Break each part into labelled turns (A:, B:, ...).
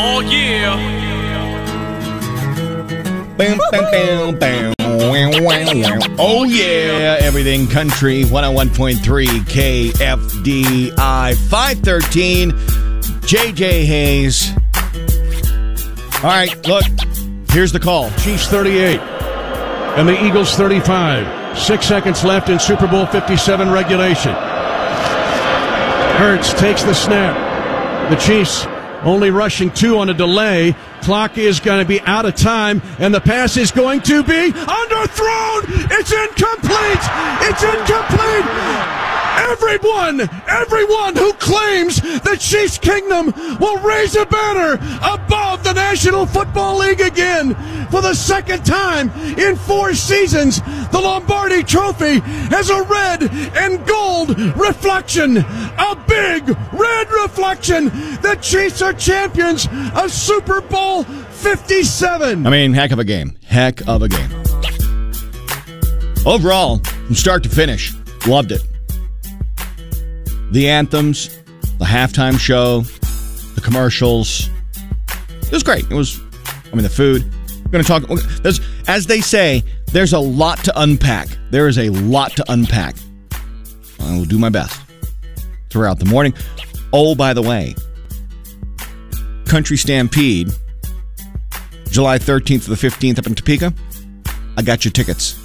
A: Oh yeah.
B: Bam, bam, bam, bam. Wow, wow, wow. Oh, yeah. Everything Country 101.3 KFDI 513. JJ Hayes. All right, look. Here's the call.
C: Chiefs 38 and the Eagles 35. Six seconds left in Super Bowl 57 regulation. Hurts takes the snap. The Chiefs only rushing two on a delay. Clock is going to be out of time, and the pass is going to be underthrown. It's incomplete. It's incomplete. Everyone, everyone who claims the Chiefs Kingdom will raise a banner above the National Football League again for the second time in four seasons. The Lombardi Trophy has a red and gold reflection, a big red reflection. The Chiefs are champions of Super Bowl 57.
B: I mean, heck of a game. Heck of a game. Overall, from start to finish, loved it. The anthems, the halftime show, the commercials. It was great. It was, I mean, the food. We're going to talk. As they say, there's a lot to unpack. There is a lot to unpack. I will do my best throughout the morning. Oh, by the way, Country Stampede, July 13th to the 15th up in Topeka. I got your tickets.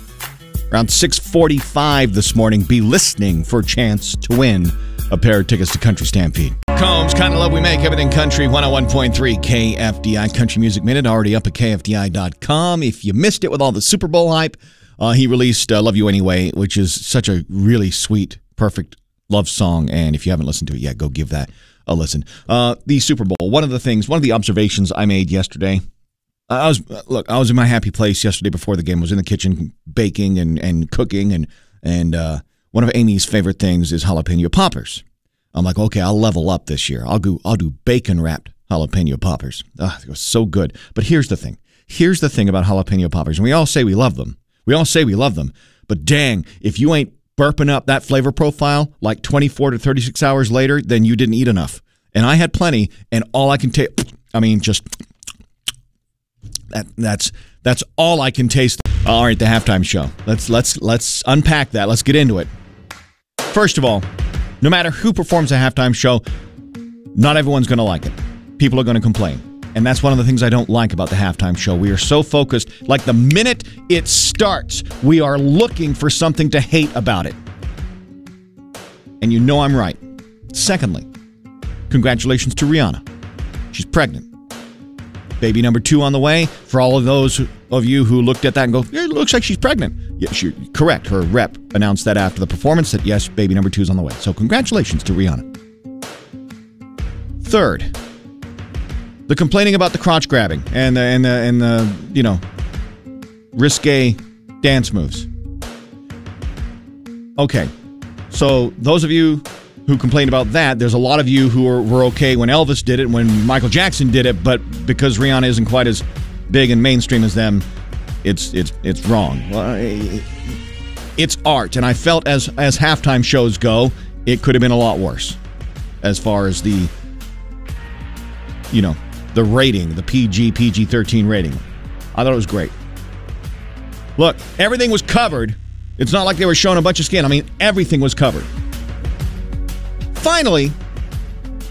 B: Around 6:45 this morning, be listening for a chance to win a pair of tickets to Country Stampede. Combs, kind of love we make, everything country, 101.3 KFDI Country Music Minute, already up at KFDI.com. If you missed it with all the Super Bowl hype, uh, he released uh, Love You Anyway, which is such a really sweet, perfect love song. And if you haven't listened to it yet, go give that a listen. Uh, the Super Bowl, one of the things, one of the observations I made yesterday. I was look. I was in my happy place yesterday before the game. I was in the kitchen baking and, and cooking, and and uh, one of Amy's favorite things is jalapeno poppers. I'm like, okay, I'll level up this year. I'll do I'll do bacon wrapped jalapeno poppers. Oh, it was so good. But here's the thing. Here's the thing about jalapeno poppers. And we all say we love them. We all say we love them. But dang, if you ain't burping up that flavor profile like 24 to 36 hours later, then you didn't eat enough. And I had plenty, and all I can take, I mean, just that that's that's all I can taste. All right, the halftime show. Let's let's let's unpack that. Let's get into it. First of all, no matter who performs a halftime show, not everyone's going to like it. People are going to complain. And that's one of the things I don't like about the halftime show. We are so focused, like the minute it starts, we are looking for something to hate about it. And you know I'm right. Secondly, congratulations to Rihanna. She's pregnant. Baby number two on the way. For all of those of you who looked at that and go, it looks like she's pregnant. Yes, you're correct. Her rep announced that after the performance that yes, baby number two is on the way. So congratulations to Rihanna. Third, the complaining about the crotch grabbing and the, and the, and the you know risque dance moves. Okay, so those of you who complained about that. There's a lot of you who were, were okay when Elvis did it, when Michael Jackson did it, but because Rihanna isn't quite as big and mainstream as them, it's it's it's wrong. It's art, and I felt as as halftime shows go, it could have been a lot worse, as far as the you know the rating, the PG PG thirteen rating. I thought it was great. Look, everything was covered. It's not like they were showing a bunch of skin. I mean, everything was covered. Finally,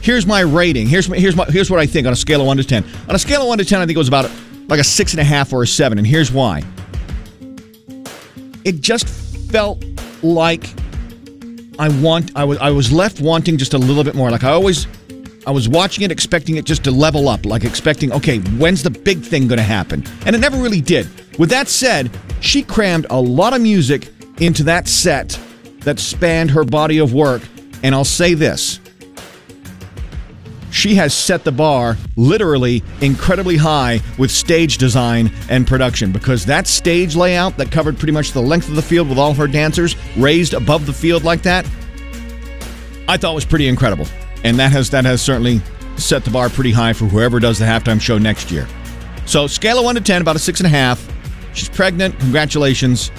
B: here's my rating. Here's my, here's my, here's what I think on a scale of one to ten. On a scale of one to ten, I think it was about like a six and a half or a seven, and here's why. It just felt like I want I was I was left wanting just a little bit more. Like I always I was watching it expecting it just to level up, like expecting, okay, when's the big thing to happen? And it never really did. With that said, she crammed a lot of music into that set that spanned her body of work and I'll say this she has set the bar literally incredibly high with stage design and production because that stage layout that covered pretty much the length of the field with all her dancers raised above the field like that I thought was pretty incredible. And that has that has certainly set the bar pretty high for whoever does the halftime show next year. So scale of 1 to 10 about a six and a half. She's pregnant. Congratulations.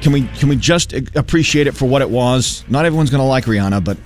B: Can we can we just appreciate it for what it was? Not everyone's going to like Rihanna, but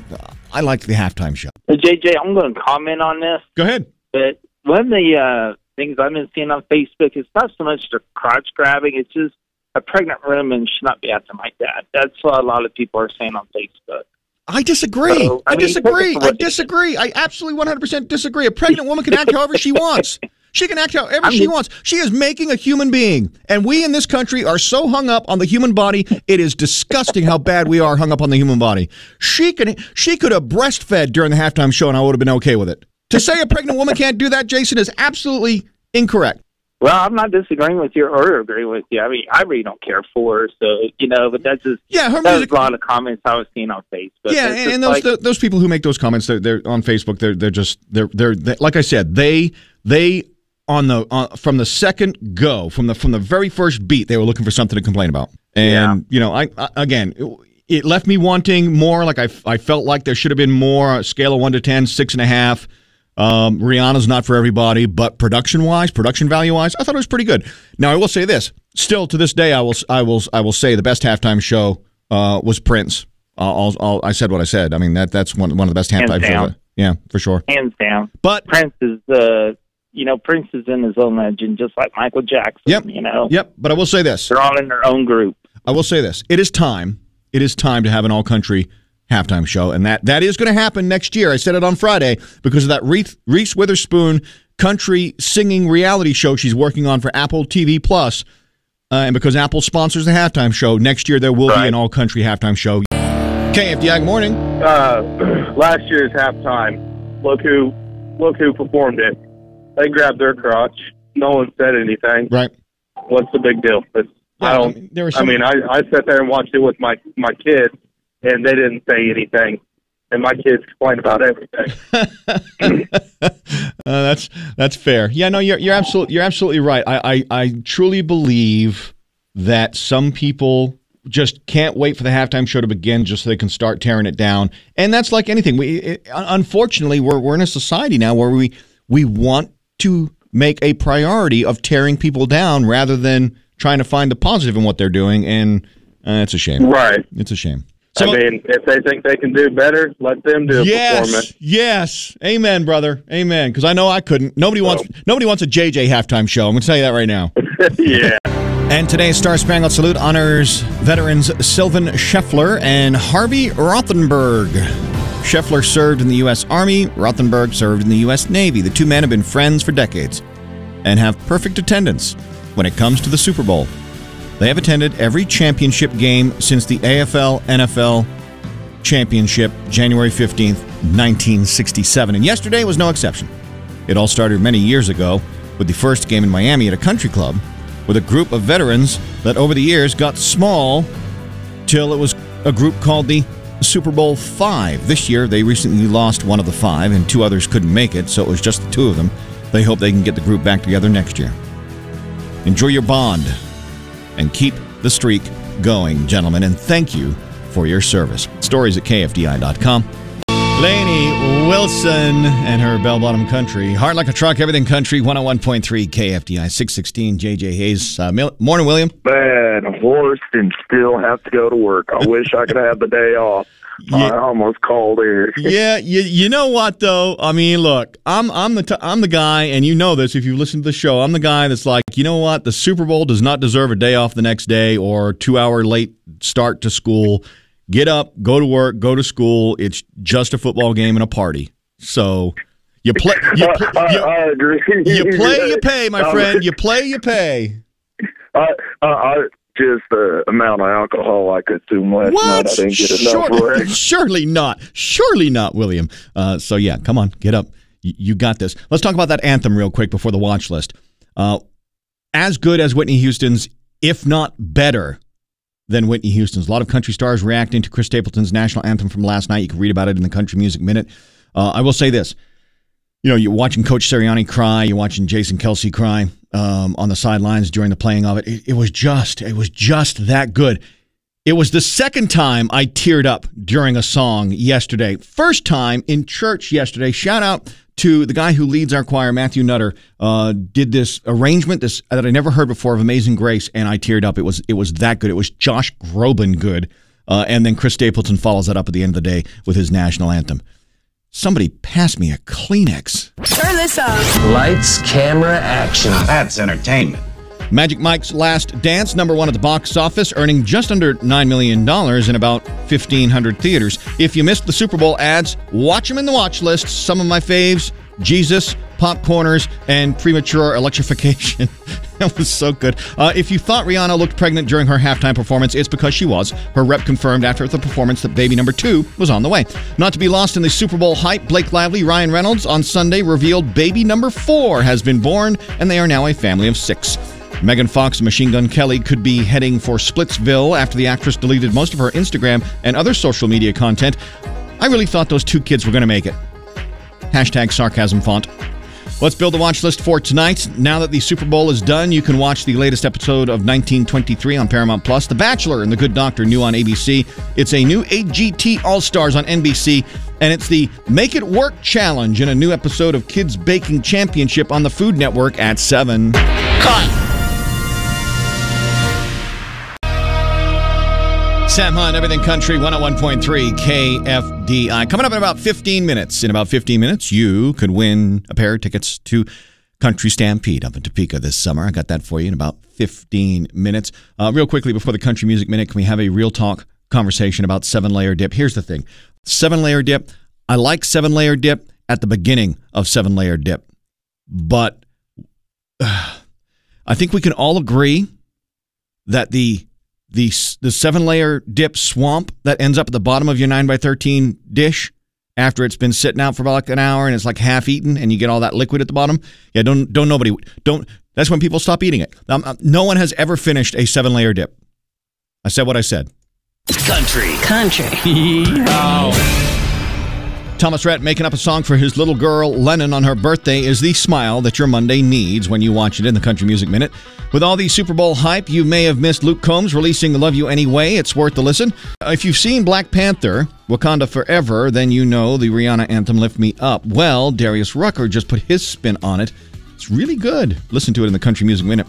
B: I like the halftime show.
D: JJ, I'm going to comment on this.
B: Go ahead.
A: But one of the uh, things I've been seeing on Facebook is not so much the crotch grabbing; it's just a pregnant woman should not be acting like that. That's what a lot of people are saying on Facebook.
B: I disagree.
A: So, I
B: I
A: mean,
B: disagree. I disagree. I absolutely 100% disagree. A pregnant woman can act however she wants. She can act however
A: I
B: she wants. She is making a human being. And we in this country are so hung up on the human body. It is disgusting how bad we are hung up on the human body. She can she could have breastfed during the halftime show and I would have been okay with it. To say a pregnant woman can't do that, Jason, is absolutely incorrect.
A: Well, I'm not disagreeing with you or agreeing with you. I mean, I really don't care for her, so you know. But that's just
B: Yeah, her
A: that was
B: music
A: a lot of comments I was seeing on Facebook.
B: yeah, and, and those
A: like-
B: th those people who make those comments, they're, they're on Facebook. They're they're just they're they're they, like I said, they they on the on, from the second go from the from the very first beat, they were looking for something to complain about. And you know, I, I again. It, it left me wanting more. Like I, I felt like there should have been more. A scale of one to ten, six and a half. Um, Rihanna's not for everybody, but production wise, production value wise, I thought it was pretty good. Now I will say this: still to this day, I will, I will, I will say the best halftime show uh, was Prince. I'll, I'll, I'll, said what I said. I mean that that's one one of the best halftime shows. Yeah, for sure.
A: hands down.
B: But
A: Prince is uh you know Prince is in his own legend, just like Michael Jackson.
B: Yep.
A: You know,
B: yep. But I will say this:
A: they're all in their own group.
B: I will say this: it is time. It is time to have an all country halftime show, and that that is going to happen next year. I said it on Friday because of that Reese, Reese Witherspoon country singing reality show she's working on for Apple TV Plus, uh, and because Apple sponsors the halftime show next year, there will be an all country halftime show. KFDI, good morning.
D: uh, last year's halftime. Look who, look who performed it. They grabbed their crotch. No one said anything.
B: Right.
D: What's the big deal? It's, I don't.
B: I mean, there were
D: I mean, I, I sat there and watched it with my my kids, and they didn't say anything. And my kids complained about everything.
B: uh, that's that's fair. Yeah, no, you're you're absolutely you're absolutely right. I, I I truly believe that some people just can't wait for the halftime show to begin just so they can start tearing it down. And that's like anything. We it, unfortunately we're we're in a society now where we we want to make a priority of tearing people down rather than trying to find the positive in what they're doing. And uh, it's a shame.
D: right.
B: It's a shame.
D: I mean, if they think they can do better, let them do a
B: Yes,
D: performance.
B: yes, amen, brother, amen. Because I know I couldn't. Nobody wants. Nobody wants a JJ halftime show. I'm going to tell you that right now.
D: yeah.
B: And today's Star Spangled Salute honors veterans Sylvan Scheffler and Harvey Rothenberg. Scheffler served in the U.S. Army. Rothenberg served in the U.S. Navy. The two men have been friends for decades and have perfect attendance when it comes to the Super Bowl. They have attended every championship game since the AFL NFL championship, January 15th, 1967. And yesterday was no exception. It all started many years ago with the first game in Miami at a country club with a group of veterans that over the years got small till it was a group called the Super Bowl Five. This year, they recently lost one of the five, and two others couldn't make it, so it was just the two of them. They hope they can get the group back together next year. Enjoy your bond and keep the streak going, gentlemen, and thank you for your service. Stories at KFDI.com. Lainey Wilson and her bell bottom country. Heart like a truck, everything country, 101.3 KFDI, 616 JJ Hayes. Uh, mil- morning, William.
E: Man, hoarse and still have to go to work. I wish I could have the day off. I almost called here.
B: yeah, you, you know what though? I mean, look, I'm I'm the t- I'm the guy, and you know this if you listen to the show. I'm the guy that's like, you know what? The Super Bowl does not deserve a day off the next day or two hour late start to school. Get up, go to work, go to school. It's just a football game and a party. So you play, you,
E: I,
B: pl-
E: I,
B: you,
E: I agree.
B: you play, you pay, my
E: Um,
B: friend. You play, you pay.
E: I, I, I just the amount of alcohol I consumed last
B: What?
E: night. I didn't get enough
B: surely not. Surely not, William. Uh, so yeah, come on, get up. You, you got this. Let's talk about that anthem real quick before the watch list. Uh, as good as Whitney Houston's, if not better than Whitney Houston's. A lot of country stars reacting to Chris Stapleton's national anthem from last night. You can read about it in the Country Music Minute. Uh, I will say this. You know, you're watching Coach Sirianni cry. You're watching Jason Kelce cry um, on the sidelines during the playing of it. it. It was just, it was just that good. It was the second time I teared up during a song yesterday. First time in church yesterday. Shout out to the guy who leads our choir, Matthew Nutter. Uh, did this arrangement this that I never heard before of Amazing Grace, and I teared up. It was it was that good. It was Josh Groban good, uh, and then Chris Stapleton follows that up at the end of the day with his national anthem. Somebody pass me a Kleenex.
F: Turn this up.
G: Lights, camera, action.
H: That's entertainment.
B: Magic Mike's Last Dance, number one at the box office, earning just under $9 million in about 1,500 theaters. If you missed the Super Bowl ads, watch them in the watch list. Some of my faves Jesus, Popcorners, and Premature Electrification. that was so good. Uh, if you thought Rihanna looked pregnant during her halftime performance, it's because she was. Her rep confirmed after the performance that baby number two was on the way. Not to be lost in the Super Bowl hype, Blake Lively, Ryan Reynolds on Sunday revealed baby number four has been born, and they are now a family of six. Megan Fox and Machine Gun Kelly could be heading for Splitsville after the actress deleted most of her Instagram and other social media content. I really thought those two kids were going to make it. Hashtag sarcasm font. Let's build the watch list for tonight. Now that the Super Bowl is done, you can watch the latest episode of 1923 on Paramount Plus, The Bachelor and The Good Doctor new on ABC. It's a new AGT All Stars on NBC, and it's the Make It Work Challenge in a new episode of Kids Baking Championship on the Food Network at 7. Cut! Sam Hunt, Everything Country, 101.3 KFDI. Coming up in about 15 minutes. In about 15 minutes, you could win a pair of tickets to Country Stampede up in Topeka this summer. I got that for you in about 15 minutes. Uh, real quickly, before the Country Music Minute, can we have a real talk conversation about seven layer dip? Here's the thing seven layer dip, I like seven layer dip at the beginning of seven layer dip, but uh, I think we can all agree that the the the seven layer dip swamp that ends up at the bottom of your nine by thirteen dish after it's been sitting out for about like an hour and it's like half eaten and you get all that liquid at the bottom. Yeah, don't don't nobody don't. That's when people stop eating it. Um, uh, no one has ever finished a seven layer dip. I said what I said.
H: Country.
F: Country.
H: oh.
B: Thomas Rhett making up a song for his little girl Lennon on her birthday is the smile that your Monday needs when you watch it in the Country Music Minute. With all the Super Bowl hype, you may have missed Luke Combs releasing Love You Anyway. It's worth the listen. If you've seen Black Panther, Wakanda Forever, then you know the Rihanna anthem Lift Me Up. Well, Darius Rucker just put his spin on it. It's really good. Listen to it in the Country Music Minute.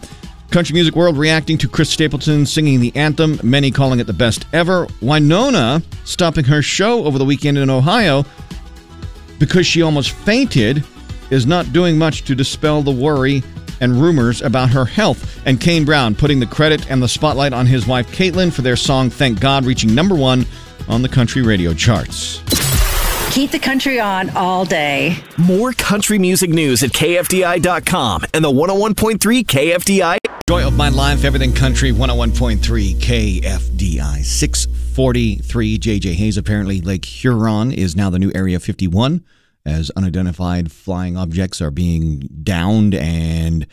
B: Country Music World reacting to Chris Stapleton singing the anthem, many calling it the best ever. Wynonna stopping her show over the weekend in Ohio because she almost fainted is not doing much to dispel the worry and rumors about her health. And Kane Brown putting the credit and the spotlight on his wife Katelyn for their song Thank God reaching number one on the country radio charts.
F: Keep the country on all day.
G: More country music news at KFDI.com and the 101.3 KFDI.
B: Joy of my life, everything country, 101.3 KFDI. 643 JJ Hayes. Apparently, Lake Huron is now the new Area 51 as unidentified flying objects are being downed and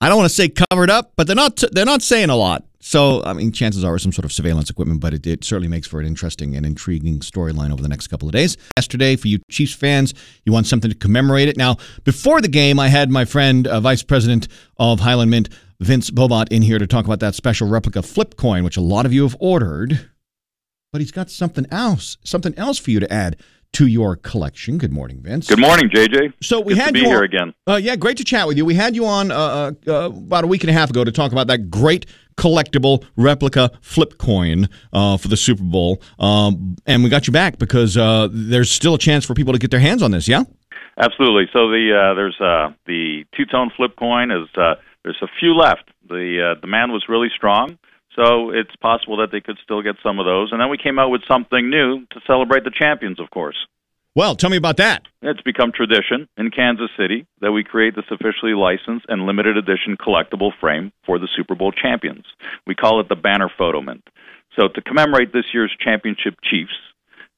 B: I don't want to say covered up, but they're not they're not saying a lot. So, I mean, chances are some sort of surveillance equipment, but it, it certainly makes for an interesting and intriguing storyline over the next couple of days. Yesterday, for you Chiefs fans, you want something to commemorate it. Now, before the game, I had my friend, uh, Vice President of Highland Mint, Vince Bobot, in here to talk about that special replica flip coin, which a lot of you have ordered. But he's got something else, something else for you to add to your collection. Good morning, Vince.
I: Good morning, JJ.
B: So we
I: Good
B: had
I: to be
B: you on,
I: here again.
B: Uh, yeah, great to chat with you. We had you on uh, uh, uh, about a week and a half ago to talk about that great collectible replica flip coin uh, for the Super Bowl, um, and we got you back because uh, there's still a chance for people to get their hands on this. Yeah.
I: Absolutely. So the there's the two tone flip coin is there's a few left. The demand was really strong. So it's possible that they could still get some of those. And then we came out with something new to celebrate the champions, of course.
B: Well, tell me about that.
I: It's become tradition in Kansas City that we create this officially licensed and limited edition collectible frame for the Super Bowl champions. We call it the Banner Photo Mint. So to commemorate this year's championship Chiefs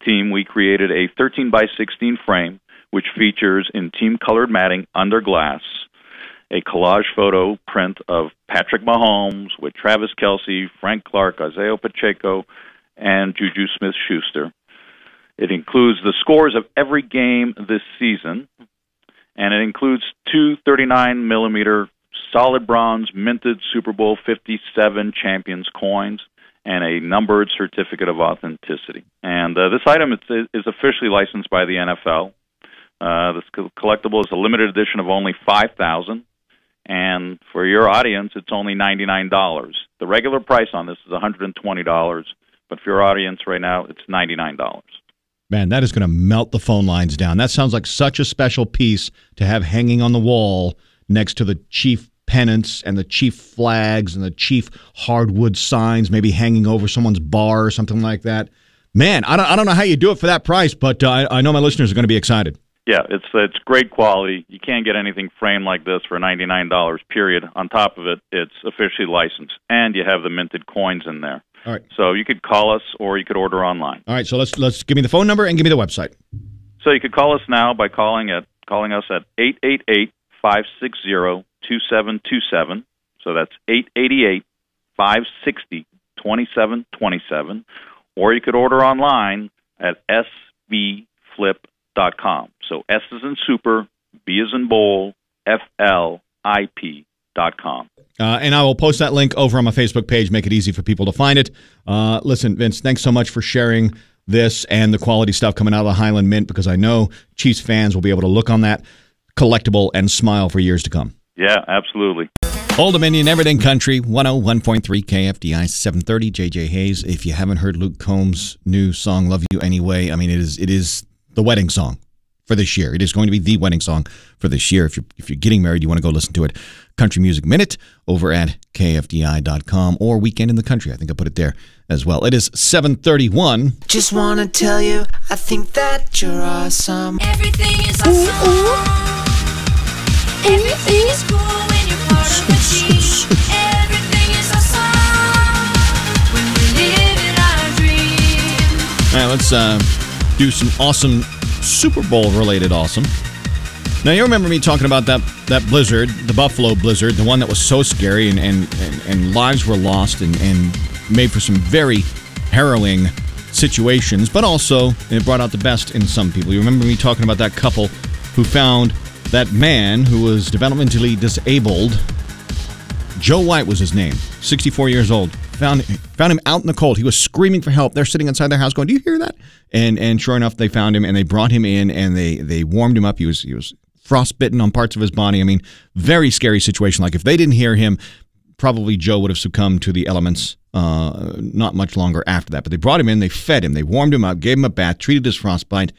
I: team, we created a 13 by 16 frame which features in team colored matting under glass a collage photo print of Patrick Mahomes with Travis Kelce, Frank Clark, Isaiah Pacheco, and Juju Smith Schuster. It includes the scores of every game this season, and it includes two 39 millimeter solid bronze minted Super Bowl 57 champions coins and a numbered certificate of authenticity. And uh, this item is, is officially licensed by the NFL. Uh, this collectible is a limited edition of only 5,000 and for your audience, it's only $99. The regular price on this is $120, but for your audience right now, it's $99.
B: Man, that is going to melt the phone lines down. That sounds like such a special piece to have hanging on the wall next to the chief pennants and the chief flags and the chief hardwood signs, maybe hanging over someone's bar or something like that. Man, I don't, I don't know how you do it for that price, but uh, I, I know my listeners are going to be excited.
I: Yeah, it's it's great quality. You can't get anything framed like this for ninety nine dollars. Period. On top of it, it's officially licensed, and you have the minted coins in there.
B: All right.
I: So you could call us, or you could order online.
B: All right, so let's let's give me the phone number and give me the website.
I: So you could call us now by calling at calling us at eight eight eight five six zero two seven two seven. So that's eight eighty eight five sixty twenty seven twenty seven, or you could order online at sbflip.com. So S is in super, B is in bowl, F L I P dot com.
B: Uh, and I will post that link over on my Facebook page, make it easy for people to find it. Uh, listen, Vince, thanks so much for sharing this and the quality stuff coming out of the Highland Mint because I know Chiefs fans will be able to look on that collectible and smile for years to come.
I: Yeah, absolutely.
B: Old Dominion, Everything Country, 101.3 KFDI, 730 JJ Hayes. If you haven't heard Luke Combs' new song, Love You Anyway, I mean, it is it is the wedding song for this year. It is going to be the wedding song for this year. If you're, if you're getting married, you want to go listen to it. Country Music Minute over at KFDI.com or Weekend in the Country. I think I put it there as well. It is 731.
J: Just wanna tell you, I think that you're awesome.
K: Everything is awesome. Everything is cool when you're part of the team. Everything is awesome when we live in our dream.
B: All right, let's uh, do some awesome Super Bowl related awesome. Now you remember me talking about that that blizzard, the Buffalo blizzard, the one that was so scary and and, and, and lives were lost and, and made for some very harrowing situations, but also it brought out the best in some people. You remember me talking about that couple who found that man who was developmentally disabled. Joe White was his name, 64 years old. Found found him out in the cold. He was screaming for help. They're sitting inside their house going, "Do you hear that?" And and sure enough, they found him and they brought him in and they they warmed him up. He was he was frostbitten on parts of his body. I mean, very scary situation. Like if they didn't hear him, probably Joe would have succumbed to the elements uh, not much longer after that. But they brought him in, they fed him, they warmed him up, gave him a bath, treated his frostbite.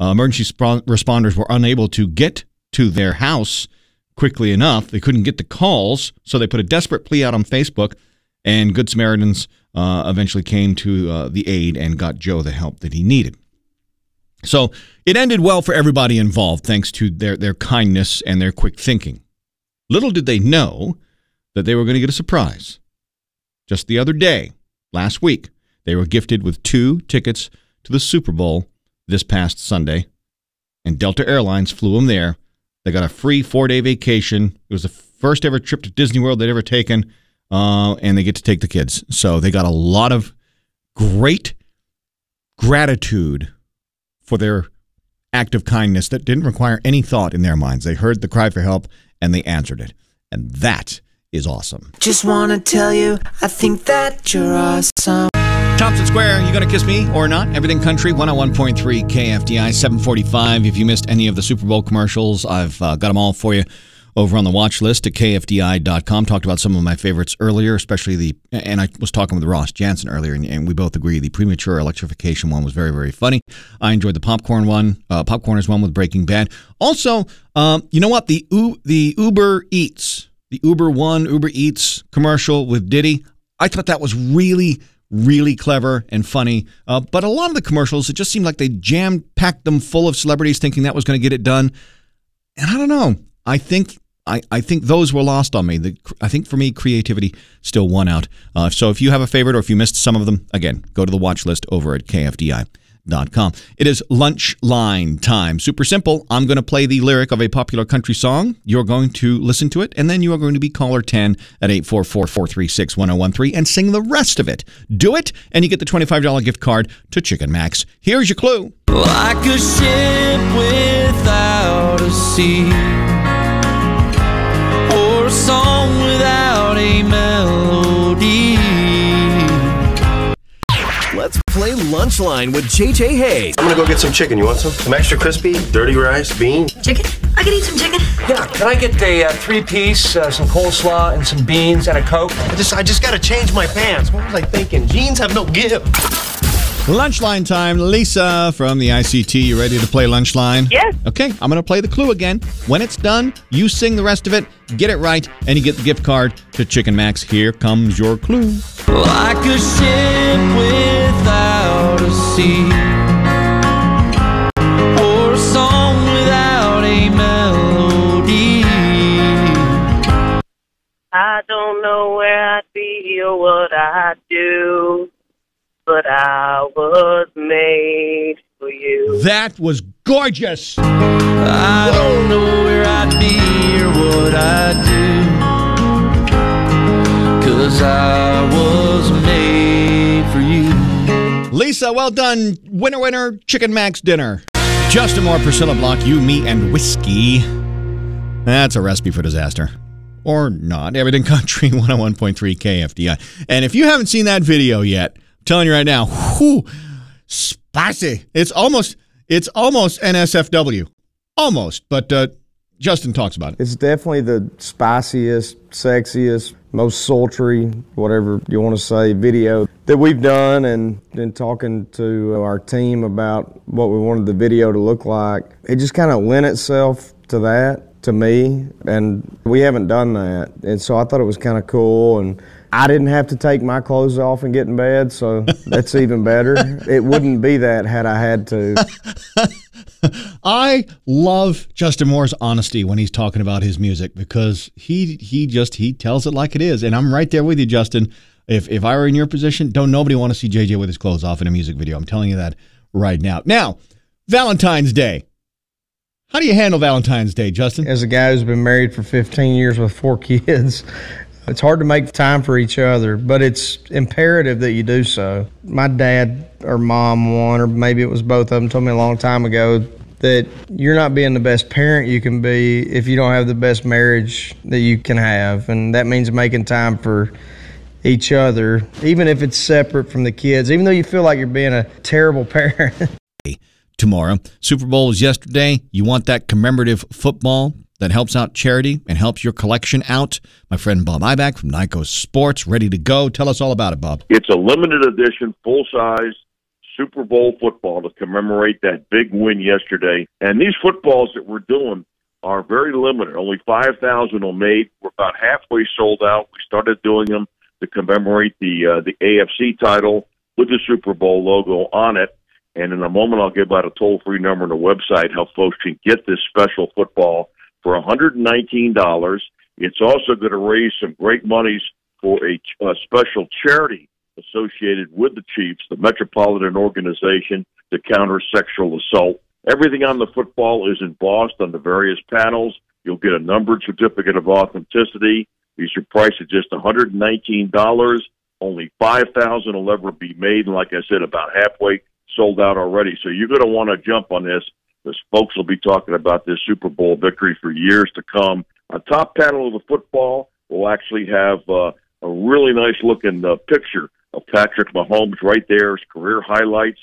B: Uh, emergency sp- responders were unable to get to their house quickly enough. They couldn't get the calls, so they put a desperate plea out on Facebook, and Good Samaritans uh, eventually came to uh, the aid and got Joe the help that he needed. So it ended well for everybody involved, thanks to their, their kindness and their quick thinking. Little did they know that they were going to get a surprise. Just the other day, last week, they were gifted with two tickets to the Super Bowl this past Sunday, and Delta Airlines flew them there. They got a free four day vacation. It was the first ever trip to Disney World they'd ever taken, uh, and they get to take the kids. So they got a lot of great gratitude for their act of kindness that didn't require any thought in their minds. They heard the cry for help and they answered it. And that is awesome.
J: Just wanna tell you, I think that you're awesome.
B: Thompson Square, you gonna kiss me or not? Everything Country, 101.3 KFDI, 745. If you missed any of the Super Bowl commercials, I've uh, got them all for you over on the watch list at kfdi.com. Talked about some of my favorites earlier, especially the, and I was talking with Ross Jansen earlier, and, and we both agree the premature electrification one was very, very funny. I enjoyed the popcorn one, uh, popcorners one with Breaking Bad. Also, um, you know what? The, U- the Uber Eats, the Uber One, Uber Eats commercial with Diddy, I thought that was really, really clever and funny. Uh, but a lot of the commercials, it just seemed like they jam packed them full of celebrities thinking that was going to get it done. And I don't know. I think I, I think those were lost on me. The, I think for me, creativity still won out. Uh, so if you have a favorite or if you missed some of them, again, go to the watch list over at It is lunch line time. Super simple. I'm going to play the lyric of a popular country song. You're going to listen to it, and then you are going to be caller 10 at 844 436 1013 and sing the rest of it. Do it, and you get the $25 gift card to Chicken Max. Here's your clue.
J: Like a ship without a sea,
G: Let's play Lunchline with JJ Hayes.
L: I'm gonna go get some chicken. You want some? Some extra crispy, dirty rice, beans.
M: Chicken? I can eat some chicken.
N: Yeah, can I get a uh, three-piece, uh, some coleslaw, and some beans and a Coke?
L: I just, I just gotta change my pants. What was I thinking? Jeans have no give.
B: Lunchline time. Lisa from the ICT. You ready to play Lunchline?
M: Yes.
B: Okay, I'm going to play the clue again. When it's done, you sing the rest of it, get it right, and you get the gift card to Chicken Max. Here comes your clue.
J: Like a ship without a sea, or a song without a melody.
M: I don't know where I'd be or what I'd do, but I was made for you.
B: That was gorgeous.
J: I don't know where I'd be or what I'd do, cause I was made for you.
B: Lisa, well done. Winner, winner, Chicken Max dinner. Justin Moore, Priscilla Block, you, me, and whiskey. That's a recipe for disaster. Or not. Everything Country 101.3 KFDI. And if you haven't seen that video yet, I'm telling you right now, whew, spicy. It's almost it's almost NSFW. Almost. But uh, Justin talks about it.
O: It's definitely the spiciest, sexiest, most sultry, whatever you want to say, video that we've done. And then talking to our team about what we wanted the video to look like, it just kind of lent itself to that, to me. And we haven't done that. And so I thought it was kind of cool. And I didn't have to take my clothes off and get in bed, so that's even better. It wouldn't be that had I had to.
B: I love Justin Moore's honesty when he's talking about his music because he he just he tells it like it is, and I'm right there with you, Justin. If if I were in your position, don't nobody want to see JJ with his clothes off in a music video. I'm telling you that right now. Now, Valentine's Day. How do you handle Valentine's Day, Justin?
O: As a guy who's been married for 15 years with four kids, it's hard to make time for each other, but it's imperative that you do so. My dad or mom, one, or maybe it was both of them, told me a long time ago that you're not being the best parent you can be if you don't have the best marriage that you can have. And that means making time for each other, even if it's separate from the kids, even though you feel like you're being a terrible parent.
B: tomorrow. Super Bowl was yesterday. You want that commemorative football that helps out charity and helps your collection out? My friend Bob Ibach from Nikco Sports, ready to go. Tell us all about it, Bob.
P: It's a limited edition, full size Super Bowl football to commemorate that big win yesterday. And these footballs that we're doing are very limited. Only 5,000 are made. We're about halfway sold out. We started doing them to commemorate the uh, the AFC title with the Super Bowl logo on it. And in a moment, I'll give out a toll free number on the website how folks can get this special football for $119. It's also going to raise some great monies for a, a special charity associated with the Chiefs, the Metropolitan Organization to Counter Sexual Assault. Everything on the football is embossed on the various panels. You'll get a numbered certificate of authenticity. These are priced at just $119. Only 5,000 will ever be made. And like I said, about halfway sold out already. So you're going to want to jump on this. Because folks will be talking about this Super Bowl victory for years to come. On top panel of the football, we'll actually have uh, a really nice looking uh, picture of Patrick Mahomes right there, his career highlights,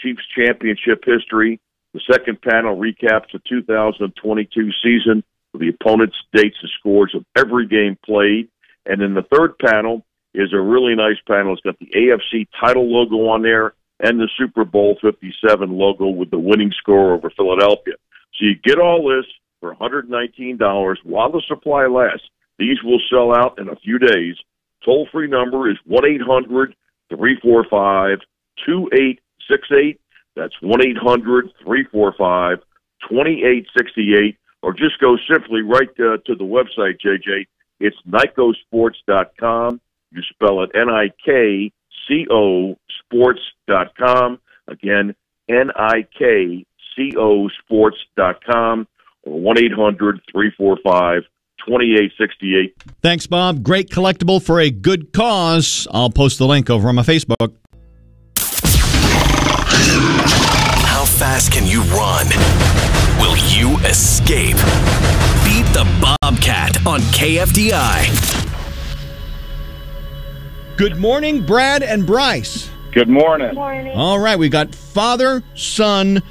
P: Chiefs championship history. The second panel recaps the 2022 season with the opponents' dates and scores of every game played. And then the third panel is a really nice panel. It's got the AFC title logo on there and the Super Bowl 57 logo with the winning score over Philadelphia. So you get all this for $119 while the supply lasts. These will sell out in a few days. Toll free number is 1 800 345 2868. That's 1 800 345 2868. Or just go simply right uh, to the website, JJ. It's NIKCOsports.com. You spell it N I K C O sports.com. Again, N I K C O sports.com or 1 800 345 2868.
B: Thanks, Bob. Great collectible for a good cause. I'll post the link over on my Facebook.
G: How fast can you run? Will you escape? Beat the Bobcat on KFDI.
B: Good morning, Brad and Bryce. Good morning.
Q: Good morning.
B: All right, we got father, son,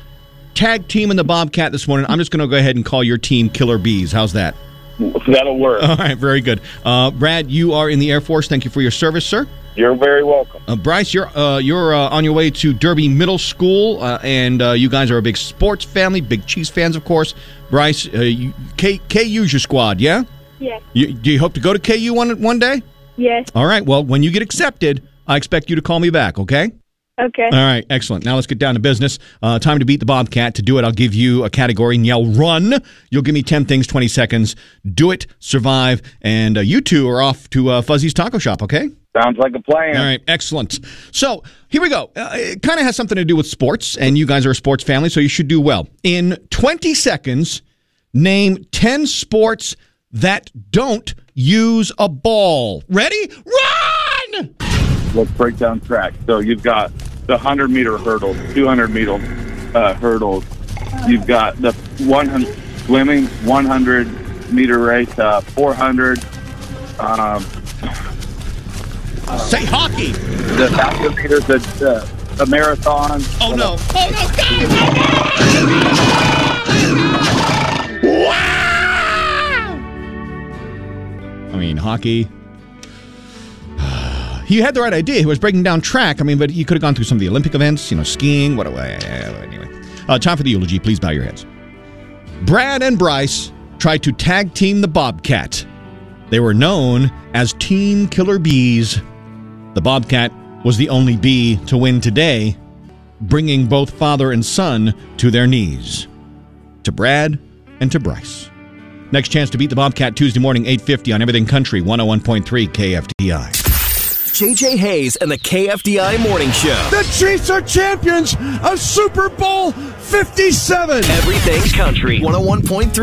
B: tag team in the Bobcat this morning. I'm just going to go ahead and call your team Killer Bees. How's that?
Q: That'll work.
B: All right, very good. Uh, Brad, you are in the Air Force. Thank you for your service, sir.
P: You're very welcome.
B: Uh, Bryce, you're uh, you're uh, on your way to Derby Middle School, uh, and uh, you guys are a big sports family, big Chiefs fans, of course. Bryce, uh, you, K, KU's your squad, yeah?
Q: Yes.
B: You, do you hope to go to KU one one day?
Q: Yes.
B: All right. Well, when you get accepted, I expect you to call me back. Okay.
Q: Okay.
B: All right, excellent. Now let's get down to business. Uh, time to beat the Bobcat. To do it, I'll give you a category and yell run. You'll give me 10 things, 20 seconds. Do it, survive, and uh, you two are off to uh, Fuzzy's Taco Shop, okay?
P: Sounds like a plan.
B: All right, excellent. So here we go. Uh, it kind of has something to do with sports, and you guys are a sports family, so you should do well. In 20 seconds, name 10 sports that don't use a ball. Ready? Run!
P: Let's break down track. So you've got the 100 meter hurdle, 200 meter uh, hurdles. You've got the 100 swimming, 100 meter race, uh, 400. Um,
B: Say hockey.
P: the 1,000 meters, the, uh, the marathon.
B: Oh no! Oh no! I mean, hockey. He had the right idea. He was breaking down track. I mean, but he could have gone through some of the Olympic events, you know, skiing. What? Anyway, uh, time for the eulogy. Please bow your heads. Brad and Bryce tried to tag team the Bobcat. They were known as Team Killer Bees. The Bobcat was the only bee to win today, bringing both father and son to their knees. To Brad and to Bryce. Next chance to beat the Bobcat Tuesday morning, 850 on Everything Country, 101.3 KFDI.
G: JJ Hayes and the KFDI Morning Show.
C: The Chiefs are champions of Super Bowl 57.
G: Everything Country, 101.3